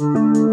Música